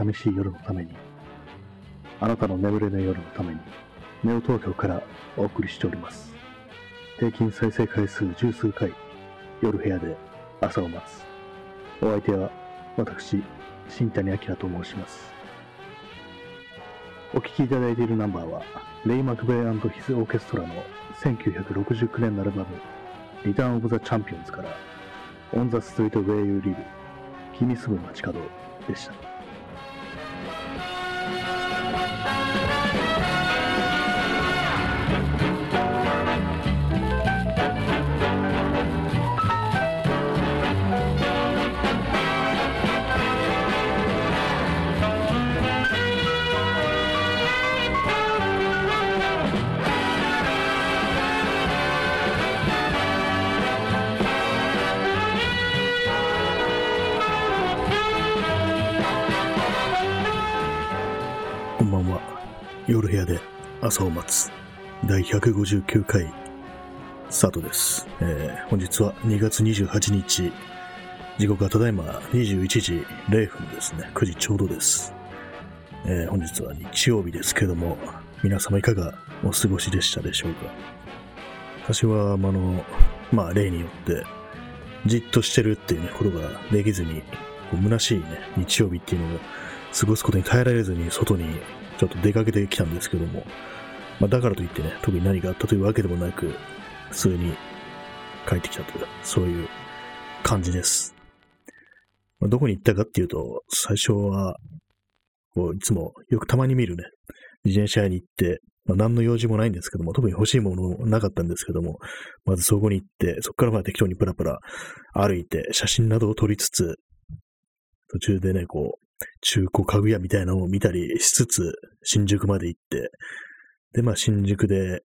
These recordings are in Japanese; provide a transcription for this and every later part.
寂しい夜のために、あなたの眠れない夜のために、ネオ東京からお送りしております。平均再生回数十数回、夜部屋で朝を待つ。お相手は私、新谷明と申します。お聴きいただいているナンバーは、レイ・マクベイヒズ・オーケストラの1969年のアルバム、リターン・オブ・ザ・チャンピオンズから、オン・ザ・ストリート・ウェイ・ユー・リブ、君住む街角でした。朝を待つ第159回スタートです。えー本日は2月28日、時刻はただいま21時0分ですね。9時ちょうどです。えー本日は日曜日ですけども、皆様いかがお過ごしでしたでしょうか私は、あの、まあ例によって、じっとしてるっていうね、ことができずに、こう虚しいね、日曜日っていうのを過ごすことに耐えられずに外にちょっと出かけてきたんですけども、まあ、だからといってね、特に何があったというわけでもなく、普通に帰ってきたという、そういう感じです。まあ、どこに行ったかっていうと、最初は、こう、いつもよくたまに見るね、自転車屋に行って、まあ、何の用事もないんですけども、特に欲しいものもなかったんですけども、まずそこに行って、そこからまあ適当にプラプラ歩いて、写真などを撮りつつ、途中でね、こう、中古家具屋みたいなのを見たりしつつ、新宿まで行って、で、まあ新宿で、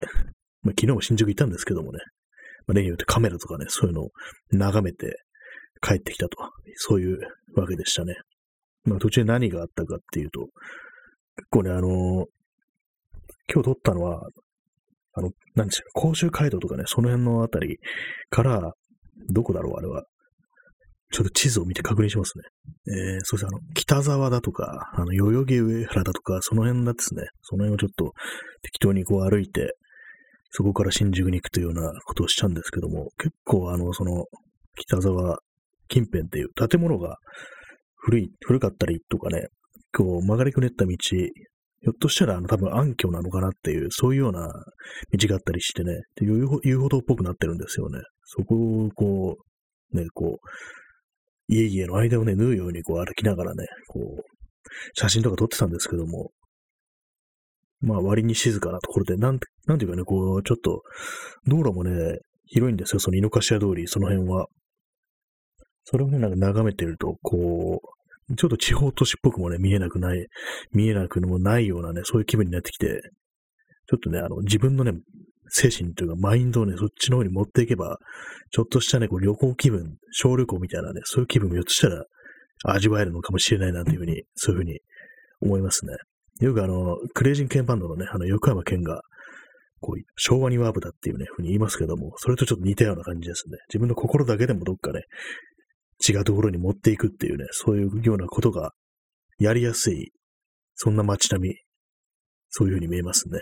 まあ昨日も新宿行ったんですけどもね、まあ例によってカメラとかね、そういうのを眺めて帰ってきたと、そういうわけでしたね。まあ途中で何があったかっていうと、結構ね、あの今日撮ったのは、あの、なんですか、甲州街道とかね、その辺のあたりから、どこだろう、あれは。ちょっと地図を見て確認しますね。えー、そうですね、あの、北沢だとか、あの、代々木上原だとか、その辺だですね。その辺をちょっと適当にこう歩いて、そこから新宿に行くというようなことをしたんですけども、結構あの、その、北沢近辺っていう建物が古い、古かったりとかね、こう曲がりくねった道、ひょっとしたらあの多分暗渠なのかなっていう、そういうような道があったりしてね、で遊歩遊歩道っぽくなってるんですよね。そこをこう、ね、こう、家々の間をね、縫うようにこう歩きながらね、こう、写真とか撮ってたんですけども、まあ割に静かなところで、なんて、なんていうかね、こう、ちょっと、道路もね、広いんですよ、その井の頭通り、その辺は。それをね、なんか眺めてると、こう、ちょっと地方都市っぽくもね、見えなくない、見えなくもないようなね、そういう気分になってきて、ちょっとね、あの、自分のね、精神というか、マインドをね、そっちの方に持っていけば、ちょっとしたね、こう旅行気分、小旅行みたいなね、そういう気分もひょっとしたら味わえるのかもしれないなというふうに、そういうふうに思いますね。よくあの、クレイジンケンバンドのね、あの、横山健が、こう、昭和にワープだっていうね、ふうに言いますけども、それとちょっと似たような感じですね。自分の心だけでもどっかね、違うところに持っていくっていうね、そういうようなことがやりやすい、そんな街並み、そういうふうに見えますね。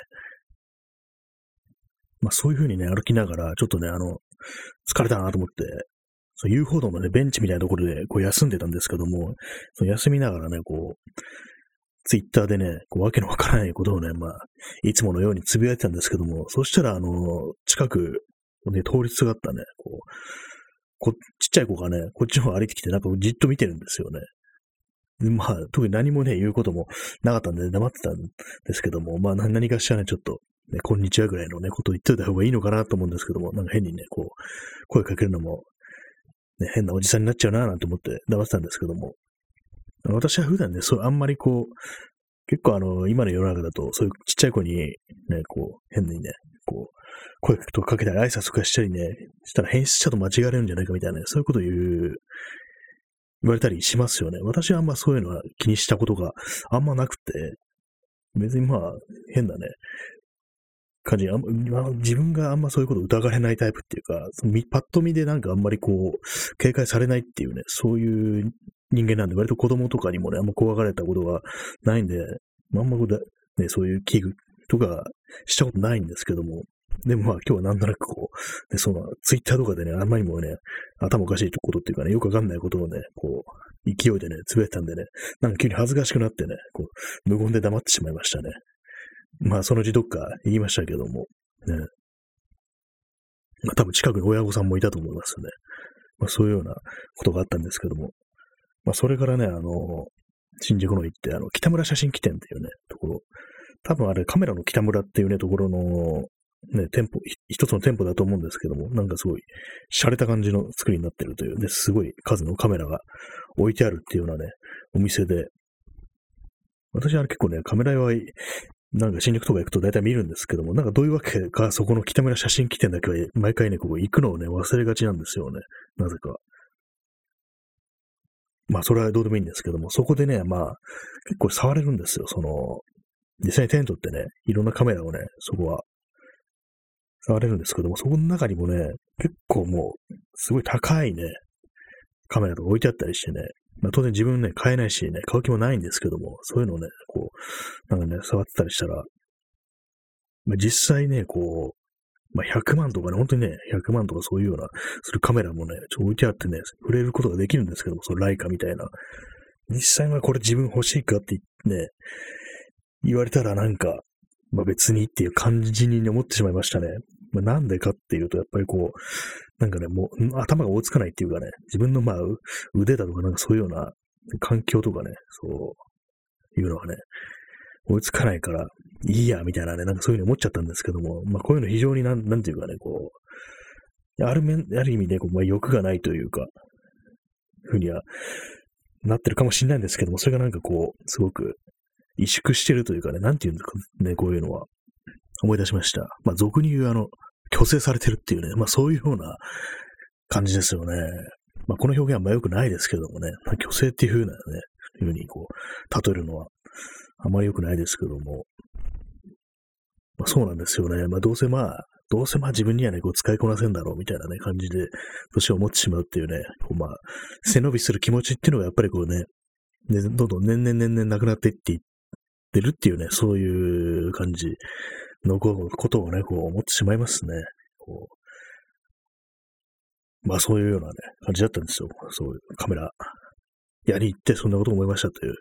まあそういうふうにね、歩きながら、ちょっとね、あの、疲れたなと思って、その遊歩道のね、ベンチみたいなところでこう休んでたんですけども、そ休みながらね、こう、ツイッターでね、こうわけのわからないことをね、まあ、いつものようにつぶやいてたんですけども、そしたら、あの、近くね、通りすがったね、こう、こちっちゃい子がね、こっちの方歩いてきて、なんかじっと見てるんですよね。まあ、特に何もね、言うこともなかったんで黙ってたんですけども、まあ何かしらね、ちょっと、ね、こんにちはぐらいのね、ことを言っておいた方がいいのかなと思うんですけども、なんか変にね、こう、声かけるのも、ね、変なおじさんになっちゃうななんて思って黙ってたんですけども、私は普段ね、そう、あんまりこう、結構あの、今の世の中だと、そういうちっちゃい子に、ね、こう、変にね、こう、声とかけたり挨拶とかしたりね、したら変質者と間違われるんじゃないかみたいな、ねそういうことを言う、言われたりしますよね。私はあんまそういうのは気にしたことがあんまなくて、別にまあ、変なね、感じあ、自分があんまそういうこと疑われないタイプっていうか、そのパッと見でなんかあんまりこう、警戒されないっていうね、そういう人間なんで、割と子供とかにもね、あんま怖がれたことがないんで、あんまだ、ね、そういう器具とかしたことないんですけども、でもまあ今日はなんとなくこう、ね、そのツイッターとかでね、あんまりもね、頭おかしいことっていうかね、よくわかんないことをね、こう、勢いでね、つぶやいたんでね、なんか急に恥ずかしくなってね、こう、無言で黙ってしまいましたね。まあそのうちどっか言いましたけども、ね。まあ多分近くに親御さんもいたと思いますね。まあそういうようなことがあったんですけども、まあそれからね、あの、新宿の行って、あの、北村写真機店っていうね、ところ、多分あれカメラの北村っていうね、ところの、ね、店舗、一つの店舗だと思うんですけども、なんかすごい、洒落た感じの作りになってるという、で、すごい数のカメラが置いてあるっていうようなね、お店で、私は結構ね、カメラ屋は、なんか新宿とか行くと大体見るんですけども、なんかどういうわけか、そこの北村写真機店だけは毎回ね、ここ行くのをね、忘れがちなんですよね。なぜか。まあ、それはどうでもいいんですけども、そこでね、まあ、結構触れるんですよ。その、実際にテントってね、いろんなカメラをね、そこは触れるんですけども、そこの中にもね、結構もう、すごい高いね、カメラとか置いてあったりしてね、まあ当然自分ね、買えないしね、買う気もないんですけども、そういうのをね、こう、なんかね、触ってたりしたら、まあ実際ね、こう、まあ100万とかね、本当にね、100万とかそういうような、するカメラもね、ちょ置いてあってね、触れることができるんですけども、そのライカみたいな。実際はこれ自分欲しいかってね、言われたらなんか、まあ別にっていう感じに思ってしまいましたね。まあなんでかっていうと、やっぱりこう、なんかね、もう頭が追いつかないっていうかね、自分のまあ腕だとかなんかそういうような環境とかね、そういうのがね、追いつかないから、いいや、みたいなね、なんかそういうふうに思っちゃったんですけども、まあこういうの非常になん、なんていうかね、こう、ある面、ある意味で、こう、まあ欲がないというか、ふうにはなってるかもしれないんですけども、それがなんかこう、すごく萎縮してるというかね、なんていうんですかね、こういうのは。思い出しました。まあ、俗に言うあの、虚勢されてるっていうね、まあそういうような感じですよね。まあこの表現はま良くないですけどもね、まあ、虚勢っていうふうなね、ふうにこう、例えるのはあまり良くないですけども、まあそうなんですよね。まあどうせまあ、どうせまあ自分にはね、こう使いこなせんだろうみたいなね、感じで、年を持ってしまうっていうね、こうまあ、背伸びする気持ちっていうのがやっぱりこうね、ねどんどん年々年々なくなっていっていってるっていうね、そういう感じのことをね、こう思ってしまいますね。こうまあそういうようなね、感じだったんですよ。そういうカメラやり行ってそんなこと思いましたという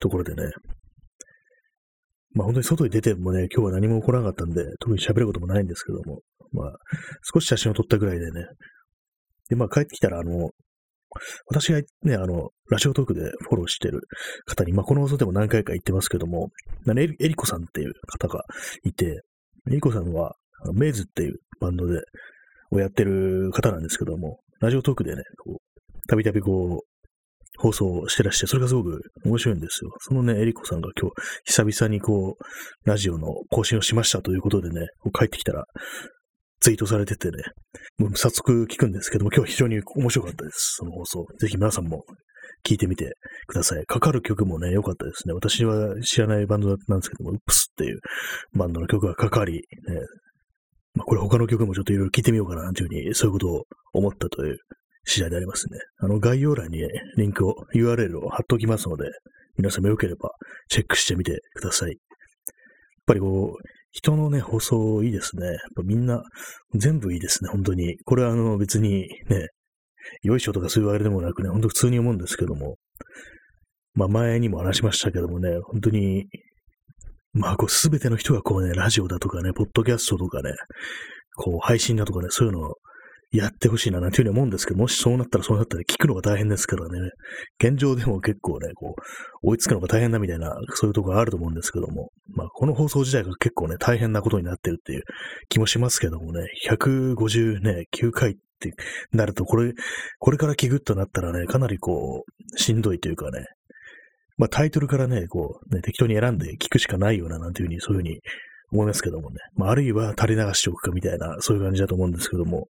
ところでね。まあ本当に外に出てもね、今日は何も起こらなかったんで、特に喋ることもないんですけども、まあ少し写真を撮ったぐらいでね。で、まあ帰ってきたらあの、私がね、あの、ラジオトークでフォローしてる方に、まあ、この放送でも何回か言ってますけども、エリエリコさんっていう方がいて、エリコさんは、メイズっていうバンドで、をやってる方なんですけども、ラジオトークでね、こう、たびたびこう、放送してらして、それがすごく面白いんですよ。そのね、エリコさんが今日、久々にこう、ラジオの更新をしましたということでね、こう帰ってきたら、ツイートされててね、もう早速聞くんですけども、今日非常に面白かったです。その放送。ぜひ皆さんも聞いてみてください。かかる曲もね、良かったですね。私は知らないバンドなんですけども、ウップスっていうバンドの曲がかかり、ね、まあ、これ他の曲もちょっといろいろ聞いてみようかな、なんていうふうに、そういうことを思ったという次第でありますね。あの、概要欄に、リンクを、URL を貼っておきますので、皆さんもよければチェックしてみてください。やっぱりこう、人のね、放送いいですね。やっぱみんな、全部いいですね、本当に。これはあの別にね、よいしょとかそういうわけでもなくね、本当普通に思うんですけども。まあ前にも話しましたけどもね、本当に、まあこうすべての人がこうね、ラジオだとかね、ポッドキャストとかね、こう配信だとかね、そういうのをやってほしいな、なんていうふうに思うんですけど、もしそうなったらそうなったら聞くのが大変ですからね。現状でも結構ね、こう、追いつくのが大変だみたいな、そういうところがあると思うんですけども、まあ、この放送自体が結構ね、大変なことになってるっていう気もしますけどもね、159、回っってなると、これ、これから聞くとなったらね、かなりこう、しんどいというかね、まあタイトルからね、こう、ね、適当に選んで聞くしかないよな、なんていうふうに、そういうふうに思いますけどもね。まああるいは垂れ流しておくかみたいな、そういう感じだと思うんですけども、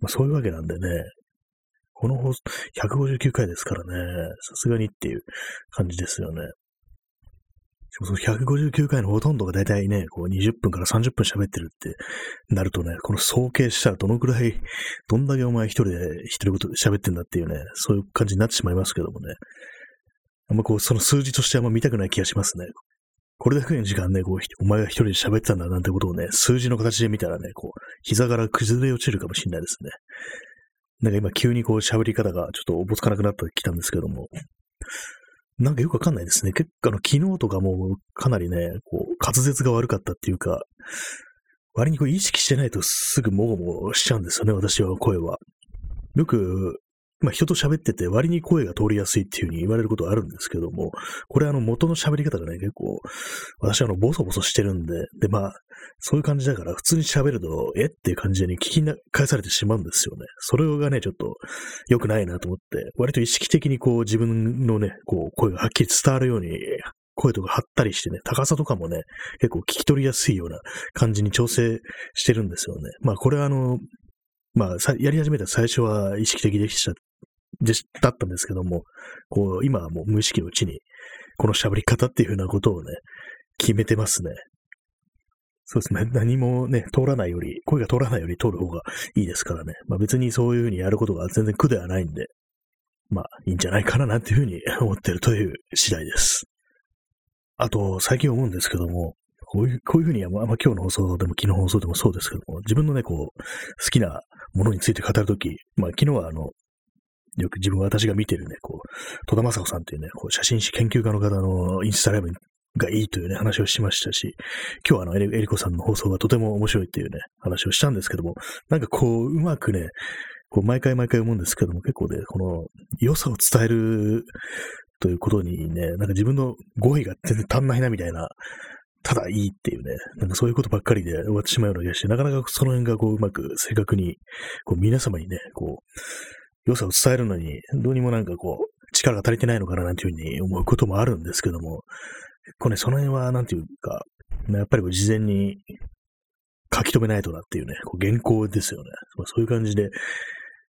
まあ、そういうわけなんでね、この放送、159回ですからね、さすがにっていう感じですよね。その159回のほとんどが大体ね、こう20分から30分喋ってるってなるとね、この総計したらどのくらい、どんだけお前一人で一人ごと喋ってんだっていうね、そういう感じになってしまいますけどもね。あんまこう、その数字としてあんま見たくない気がしますね。これだけの時間ね、こう、お前が一人で喋ってたんだなんてことをね、数字の形で見たらね、こう、膝から崩れ落ちるかもしれないですね。なんか今急にこう喋り方がちょっとおぼつかなくなってきたんですけども、なんかよくわかんないですね。結構あの、昨日とかもかなりね、こう、滑舌が悪かったっていうか、割にこう意識してないとすぐもごもごしちゃうんですよね、私は声は。よく、まあ人と喋ってて割に声が通りやすいっていう風に言われることあるんですけども、これあの元の喋り方がね、結構、私はあの、ボソボソしてるんで、で、まあ、そういう感じだから、普通に喋ると、え？っていう感じで、ね、聞き返されてしまうんですよね。それがね、ちょっと良くないなと思って、割と意識的にこう自分のね、こう声がはっきり伝わるように、声とか張ったりしてね、高さとかもね、結構聞き取りやすいような感じに調整してるんですよね。まあこれはあの、まあ、やり始めた最初は意識的でした、だったんですけども、こう、今はもう無意識のうちに、この喋り方っていうふうなことをね、決めてますね。そうですね。何もね、通らないより、声が通らないより通る方がいいですからね。まあ別にそういうふうにやることが全然苦ではないんで、まあいいんじゃないかななんていうふうに 思ってるという次第です。あと、最近思うんですけども、こういう、こういうふうに、まあ、今日の放送でも昨日放送でもそうですけども、自分のね、こう、好きなものについて語るとき、まあ昨日はあの、よく自分私が見てるね、こう、戸田正子さんっていうね、こう写真誌研究家の方のインスタライブがいいというね、話をしましたし、今日はあの、エリコさんの放送がとても面白いっていうね、話をしたんですけども、なんかこう、うまくね、こう、毎回毎回思うんですけども、結構ね、この、良さを伝えるということにね、なんか自分の語彙が全然足んないなみたいな、ただいいっていうね、なんかそういうことばっかりで終わってしまうような気がして、なかなかその辺がこう、うまく正確に、こう、皆様にね、こう、良さを伝えるのに、どうにもなんかこう、力が足りてないのかななんていうふうに思うこともあるんですけども、結構ね、その辺は、なんていうか、やっぱりこう事前に書き留めないとなっていうね、こう原稿ですよね。そういう感じで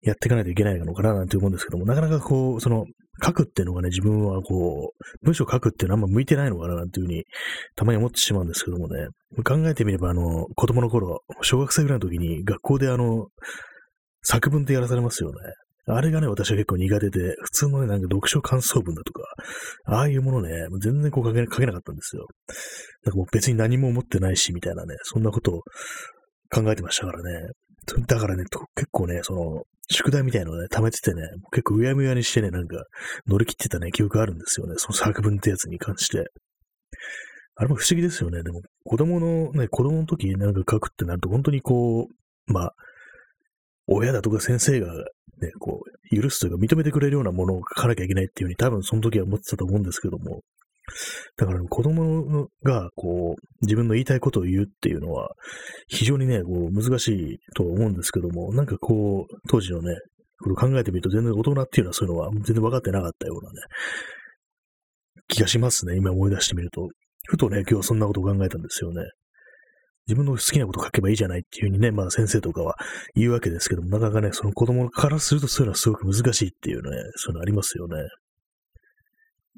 やっていかないといけないのかななんて思うんですけども、なかなかこう、その、書くっていうのがね、自分はこう、文章書くっていうのはあんま向いてないのかななんていうふうに、たまに思ってしまうんですけどもね、考えてみれば、あの、子供の頃、小学生ぐらいの時に学校であの、作文ってやらされますよね。あれがね、私は結構苦手で、普通のね、なんか読書感想文だとか、ああいうものね、全然こう書け書けなかったんですよ。なんかもう別に何も思ってないし、みたいなね、そんなことを考えてましたからね。だからね、結構ね、その、宿題みたいのをね、溜めててね、結構うやむやにしてね、なんか、乗り切ってたね、記憶あるんですよね。その作文ってやつに関して。あれも不思議ですよね。でも、子供のね、子供の時なんか書くってなると、本当にこう、まあ、親だとか先生がね、こう、許すというか認めてくれるようなものを書かなきゃいけないっていうふうに多分その時は思ってたと思うんですけども、だから、子供が、こう、自分の言いたいことを言うっていうのは、非常にね、こう、難しいと思うんですけども、なんかこう、当時のね、これ考えてみると全然大人っていうのはそういうのは全然分かってなかったようなね、気がしますね、今思い出してみると。ふとね、今日はそんなことを考えたんですよね。自分の好きなこと書けばいいじゃないっていうふうにね、まあ先生とかは言うわけですけども、なかなかね、その子供からするとそういうのはすごく難しいっていうね、そういうのありますよね。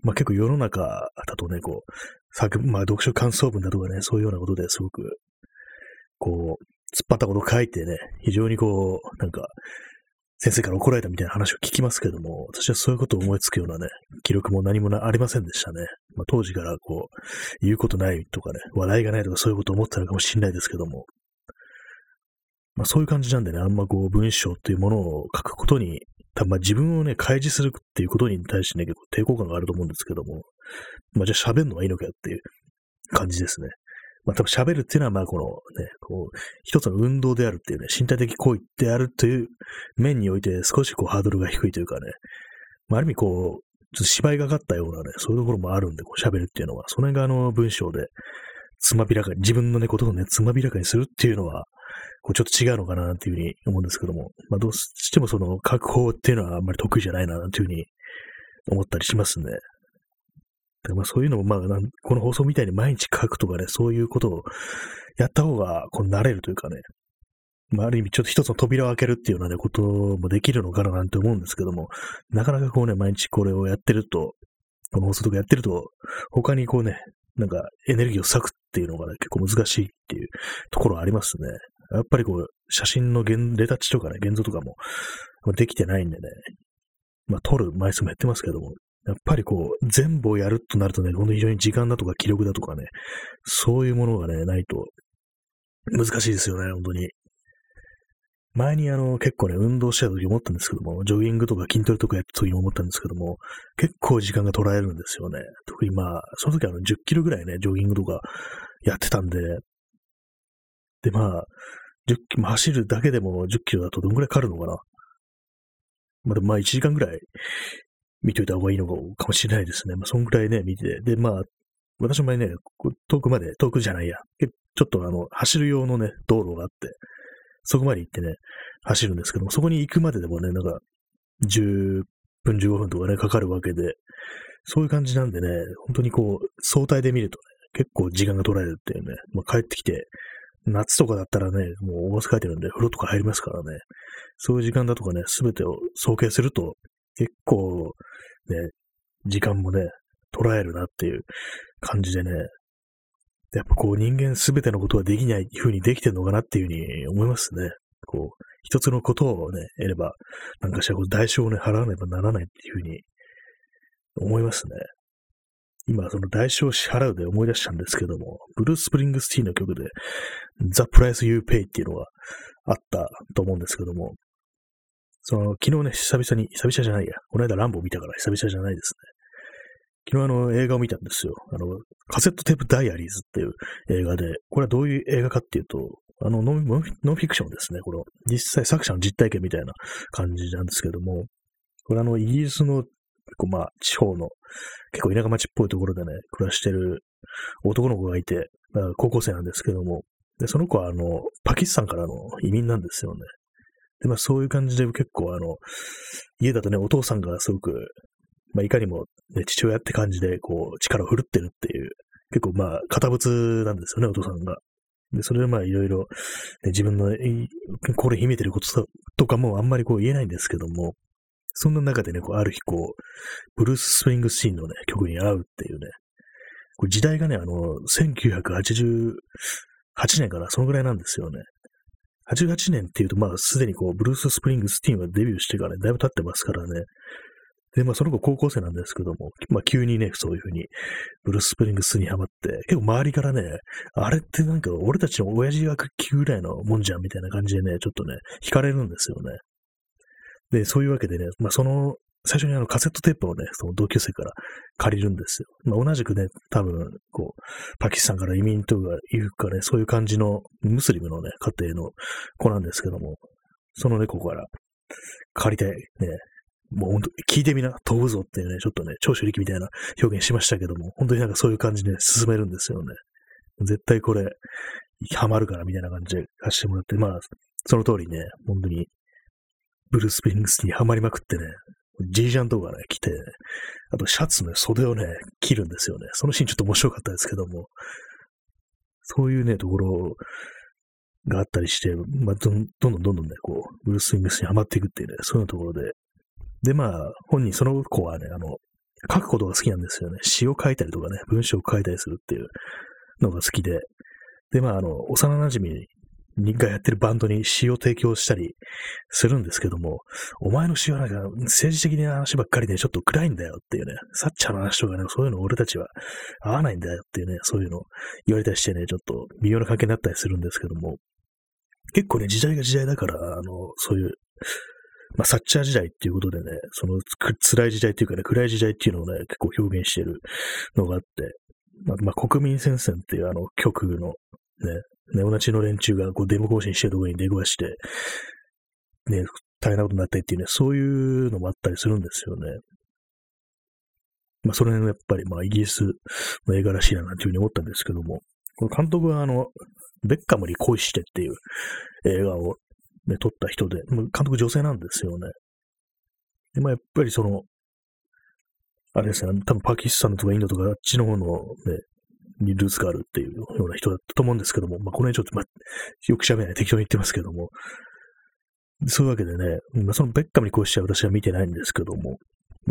まあ結構世の中だとね、こう、作、まあ読書感想文だとかね、そういうようなことですごく、こう、突っ張ったことを書いてね、非常にこう、なんか、先生から怒られたみたいな話を聞きますけども、私はそういうことを思いつくようなね、記録も何もありませんでしたね。まあ、当時からこう、言うことないとかね、話題がないとかそういうことを思ったのかもしれないですけども、まあそういう感じなんでね、あんまこう文章っていうものを書くことに、多分まあ自分をね、開示するっていうことに対してね、結構抵抗感があると思うんですけども、まあじゃあ喋るのはいいのかよっていう感じですね。まあ多分喋るっていうのはまあこのね、こう、一つの運動であるっていうね、身体的行為であるという面において少しこうハードルが低いというかね、まあある意味こう、ちょっと芝居がかったようなね、そういうところもあるんで、こう喋るっていうのは、その辺があの文章で、つまびらかに、自分のね、ことをね、つまびらかにするっていうのは、こうちょっと違うのかなっていうふうに思うんですけども、まあどうしてもその、確保っていうのはあんまり得意じゃないな、っていうふうに思ったりしますね。まあそういうのも、まあ、この放送みたいに毎日書くとかね、そういうことをやった方が、こう、慣れるというかね、まあ、ある意味ちょっと一つの扉を開けるっていうようなね、こともできるのかななんて思うんですけども、なかなかこうね、毎日これをやってると、この放送とかやってると、他にこうね、なんかエネルギーを割くっていうのがね、結構難しいっていうところはありますね。やっぱりこう、写真のレタッチとかね、現像とかもできてないんでね、まあ撮る枚数も減ってますけども、やっぱりこう、全部をやるとなるとね、本当に非常に時間だとか気力だとかね、そういうものがね、ないと難しいですよね、本当に。前にあの、結構ね、運動してた時思ったんですけども、ジョギングとか筋トレとかやった時に思ったんですけども、結構時間が取られるんですよね。特にまあ、その時あの、10キロぐらいね、ジョギングとかやってたんで、でまあ、10キロ、走るだけでも10キロだとどんぐらいかかるのかな。まあでもまあ1時間ぐらい見といた方がいいのかもしれないですね。まあそんぐらいね、見て。で、まあ、私もね、遠くまで、遠くじゃないや。ちょっとあの、走る用のね、道路があって、そこまで行ってね、走るんですけども、そこに行くまででもね、なんか、10分、15分とかね、かかるわけで、そういう感じなんでね、本当にこう、相対で見るとね、結構時間が取られるっていうね、まあ、帰ってきて、夏とかだったらね、もう大汗かいてるんで、風呂とか入りますからね、そういう時間だとかね、すべてを総計すると、結構、ね、時間もね、捉えるなっていう感じでね、やっぱこう人間すべてのことはできない風にできてるのかなっていうふうに思いますね。こう、一つのことをね、得れば、なんかしらこう代償をね、払わねばならないっていうふうに思いますね。今、その代償を支払うで思い出したんですけども、ブルース・プリングスティーの曲で、The Price You Pay っていうのがあったと思うんですけども、その、昨日ね、久々に、久々じゃないや、この間ランボ見たから久々じゃないですね。昨日あの映画を見たんですよ。あの、カセットテープダイアリーズっていう映画で、これはどういう映画かっていうと、あのノン、ノンフィクションですね。この、実際作者の実体験みたいな感じなんですけども、これあの、イギリスの、こうまあ、地方の、結構田舎町っぽいところでね、暮らしてる男の子がいて、高校生なんですけども、で、その子はあの、パキスタンからの移民なんですよね。で、まあそういう感じで結構あの、家だとね、お父さんがすごくまあ、いかにも、ね、父親って感じで、こう、力を振るってるっていう、結構まあ、堅物なんですよね、お父さんが。で、それでまあ、いろいろ、ね、自分のこれ秘めてることとかもあんまりこう言えないんですけども、そんな中でね、こう、ある日こう、ブルース・スプリングスティーンのね、曲に会うっていうね、これ時代がね、あの、1988年からそのぐらいなんですよね。88年っていうと、まあ、すでにこう、ブルース・スプリングスティーンはデビューしてからね、だいぶ経ってますからね、で、まあその子高校生なんですけども、まあ急にね、そういうふうに、ブルース・スプリングスにハマって、結構周りからね、あれってなんか俺たちの親父が聞くぐらいのもんじゃんみたいな感じでね、ちょっとね、惹かれるんですよね。で、そういうわけでね、まあその、最初にあのカセットテープをね、その同級生から借りるんですよ。まあ同じくね、多分、こう、パキスタンから移民とかいうかね、そういう感じのムスリムのね、家庭の子なんですけども、その猫から借りてね、もう本当、聞いてみな、飛ぶぞっていうね、ちょっとね、長州力みたいな表現しましたけども、本当になんかそういう感じで、進めるんですよね。絶対これ、ハマるからみたいな感じで貸してもらって、まあ、その通りね、本当に、ブルース・プリングスにハマりまくってね、ジージャンとかね、来て、あとシャツの袖をね、切るんですよね。そのシーンちょっと面白かったですけども、そういうね、ところがあったりして、まあ、どんどんどんどんね、こう、ブルース・ウィングスにハマっていくっていうね、そういうところで、で、まあ、本人、その子はね、あの、書くことが好きなんですよね。詩を書いたりとかね、文章を書いたりするっていうのが好きで。で、まあ、あの、幼馴染がやってるバンドに詩を提供したりするんですけども、お前の詩はなんか政治的な話ばっかりでちょっと暗いんだよっていうね、サッチャーの話とかね、そういうの俺たちは合わないんだよっていうね、そういうの言われたりしてね、ちょっと微妙な関係になったりするんですけども、結構ね、時代が時代だから、あの、そういうまあ、サッチャー時代っていうことでね、その辛い時代っていうかね、暗い時代っていうのをね、結構表現してるのがあって、まあ、まあ、国民戦線っていうあの曲のね、ネオナチの連中がこうデモ行進してるところに出くわして、ね、大変なことになったりっていうね、そういうのもあったりするんですよね。まあ、それのやっぱり、まあ、イギリスの映画らしいななんていうふうに思ったんですけども、この監督はあの、ベッカムに恋してっていう映画をね、撮った人で、監督女性なんですよね。で、まあ、やっぱりその、あれですね、多分パキスタンとかインドとかあっちの方のね、にルーツがあるっていうような人だったと思うんですけども、まあ、この辺ちょっと、まあ、よく喋らない適当に言ってますけども、そういうわけでね、まあ、そのベッカムにこうして私は見てないんですけども、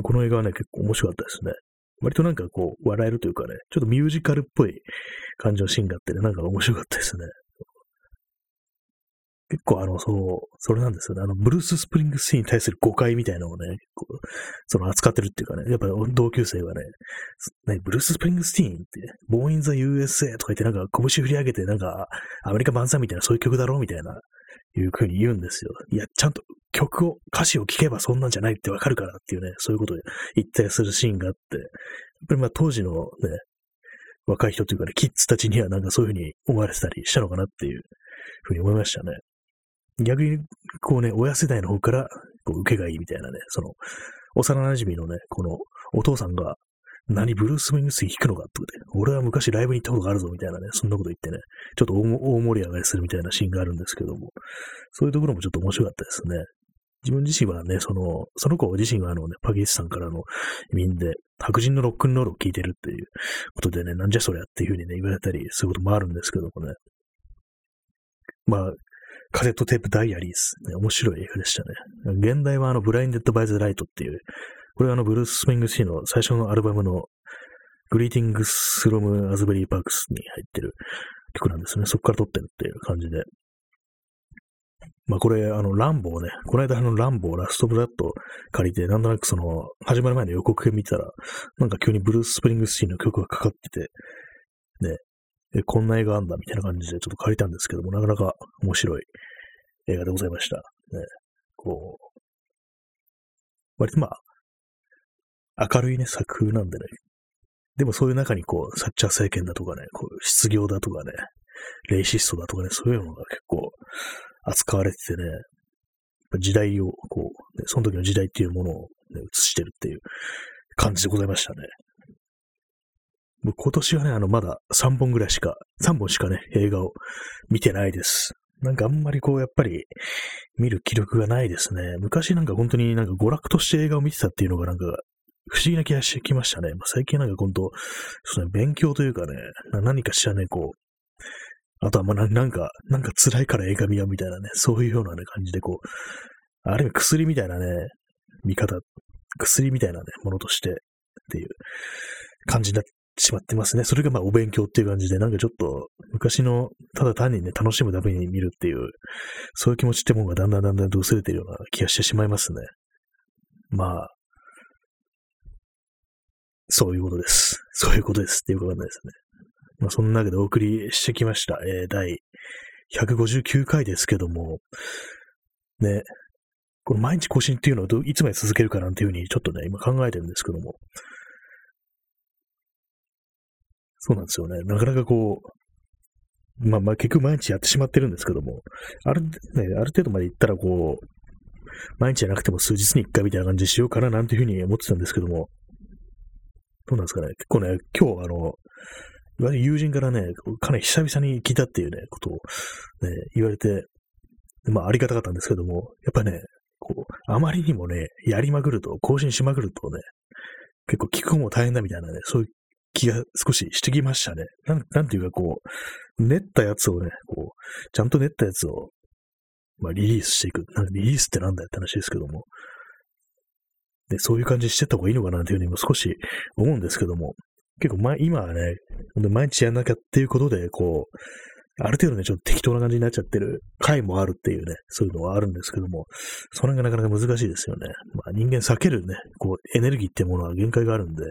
この映画はね、結構面白かったですね。割となんかこう、笑えるというかね、ちょっとミュージカルっぽい感じのシーンがあってね、なんか面白かったですね。結構あの、そう、それなんですよね。あの、ブルース・スプリングスティーンに対する誤解みたいなのをね、こうその扱ってるっていうかね、やっぱ同級生はね、ねブルース・スプリングスティーンって、 Born in the USA とか言ってなんか拳振り上げてなんかアメリカ万歳みたいなそういう曲だろうみたいな、いう風に言うんですよ。いや、ちゃんと曲を、歌詞を聴けばそんなんじゃないってわかるからっていうね、そういうことで言ったりするシーンがあって、やっぱりまあ当時のね、若い人というかね、キッズたちにはなんかそういう風に思われてたりしたのかなっていうふうに思いましたね。逆に、こうね、親世代の方から、こう、受けがいいみたいなね、その、幼馴染のね、この、お父さんが、何ブルース・ウィングス弾くのかってことで、俺は昔ライブに行ったことがあるぞみたいなね、そんなこと言ってね、ちょっと大盛り上がりするみたいなシーンがあるんですけども、そういうところもちょっと面白かったですね。自分自身はね、その、その子自身はあのね、パキスタンからの移民で、白人のロックンロールを聴いてるっていうことでね、なんじゃそりゃっていうふうにね、言われたりすることもあるんですけどもね。まあ、カセットテープダイアリーズ。ね、面白い映画でしたね。原題はあの、 Blinded by the Light っていう、これはあの、ブルース・スプリングスティーンの最初のアルバムの、 Greetings from Asbury Park に入ってる曲なんですね。そこから取ってるっていう感じで。まあこれ、あの、ランボーね、この間あの、ランボー、ラストブラッド借りて、なんとなくその、始まる前の予告編見たら、なんか急にブルース・スプリングスティーンの曲がかかってて、ね、え、こんな映画あんだみたいな感じでちょっと借りたんですけども、なかなか面白い映画でございました。ね、こう、割とまあ、明るいね、作風なんでね。でもそういう中にこう、サッチャー政権だとかね、こう、失業だとかね、レイシストだとかね、そういうのが結構扱われててね、時代を、こう、ね、その時の時代っていうものを、ね、映してるっていう感じでございましたね。今年はね、あの、まだ3本ぐらいしか、3本しかね、映画を見てないです。なんかあんまりこう、やっぱり、見る気力がないですね。昔なんか本当になんか娯楽として映画を見てたっていうのがなんか、不思議な気がしてきましたね。まあ、最近なんか本当、そうね、勉強というかね、何かしらね、こう、あとはまあなんか、なんか辛いから映画見ようみたいなね、そういうようなね、感じでこう、あるいは薬みたいなね、見方、薬みたいなね、ものとしてっていう感じになっしまってますね。それがまあお勉強っていう感じで、なんかちょっと昔のただ単にね、楽しむために見るっていう、そういう気持ちってものがだんだんだんだんと薄れてるような気がしてしまいますね。まあ、そういうことです。そういうことですっていうことなんですね。まあそんなわけでお送りしてきました。えー、第159回ですけども、ね、この毎日更新っていうのをいつまで続けるかなんていうふうにちょっとね、今考えてるんですけども、そうなんですよね。なかなかこう、まあまあ結局毎日やってしまってるんですけども、ある、ね、ある程度まで行ったらこう、毎日じゃなくても数日に一回みたいな感じでしようかななんていうふうに思ってたんですけども、どうなんですかね。結構ね、今日あの、いわゆる友人からね、かなり久々に聞いたっていうね、ことを、ね、言われて、まあありがたかったんですけども、やっぱね、こう、あまりにもね、やりまくると、更新しまくるとね、結構聞く方も大変だみたいなね、そういう気が少ししてきましたね。なん、なんていうかこう、練ったやつをね、こう、ちゃんと練ったやつを、まあリリースしていく。なんリリースってなんだよって話ですけども。で、そういう感じしてった方がいいのかなっていうふうにも少し思うんですけども。結構、ま、今はね、毎日やんなきゃっていうことで、こう、ある程度ね、ちょっと適当な感じになっちゃってる回もあるっていうね、そういうのはあるんですけども、それがなかなか難しいですよね。まあ人間避けるね、こう、エネルギーっていうものは限界があるんで、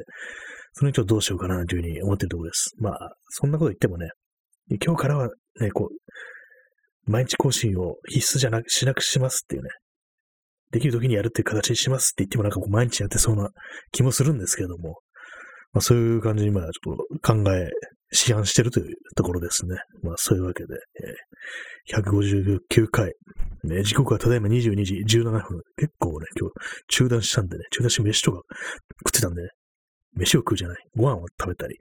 それにちょっとどうしようかなというふうに思っているところです。まあ、そんなこと言ってもね、今日からはね、こう、毎日更新を必須じゃなく、しなくしますっていうね、できる時にやるっていう形にしますって言ってもなんかこう毎日やってそうな気もするんですけども、まあそういう感じにまあちょっと考え、思案してるというところですね。まあそういうわけで、えー、159回、ね、時刻はただいま22時17分。結構ね、今日中断したんでね、中断し飯とか食ってたんでね、飯を食うじゃない、ご飯を食べたり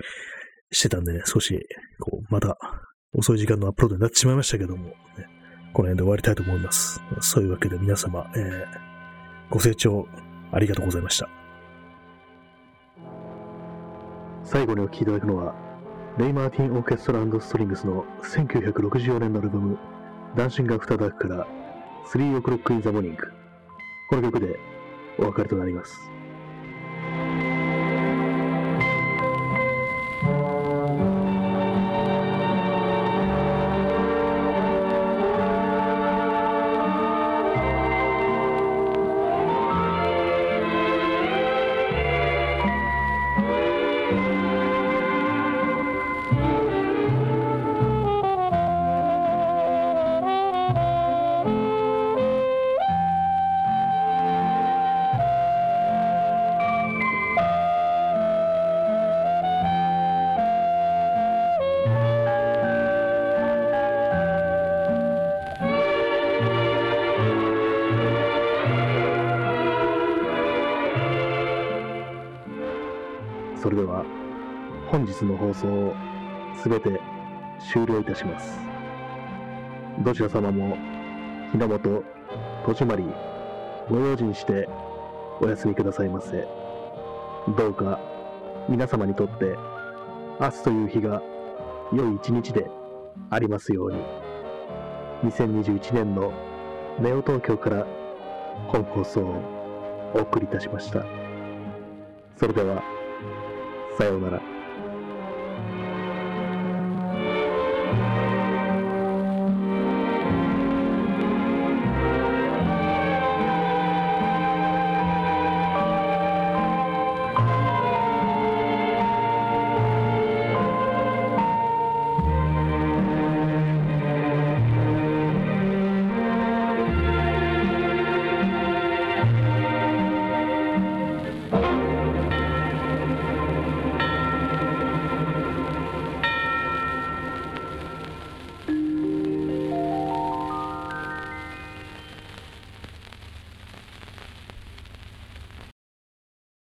してたんでね、少し、こう、また遅い時間のアップロードになってしまいましたけども、ね、この辺で終わりたいと思います。そういうわけで皆様、えー、ご清聴ありがとうございました。最後にお聴きいただくのは、レイ・マーティン・オーケストラストリングスの1964年のアルバム、ダンシング・アフター・ダークから、3 o'clock in the morning。この曲でお別れとなります。それでは本日の放送をすべて終了いたします。どちら様も日の本、戸締まり、ご用心してお休みくださいませ。どうか皆様にとって明日という日が良い一日でありますように。2021年のネオ東京から本放送をお送りいたしました。それでは、さようなら。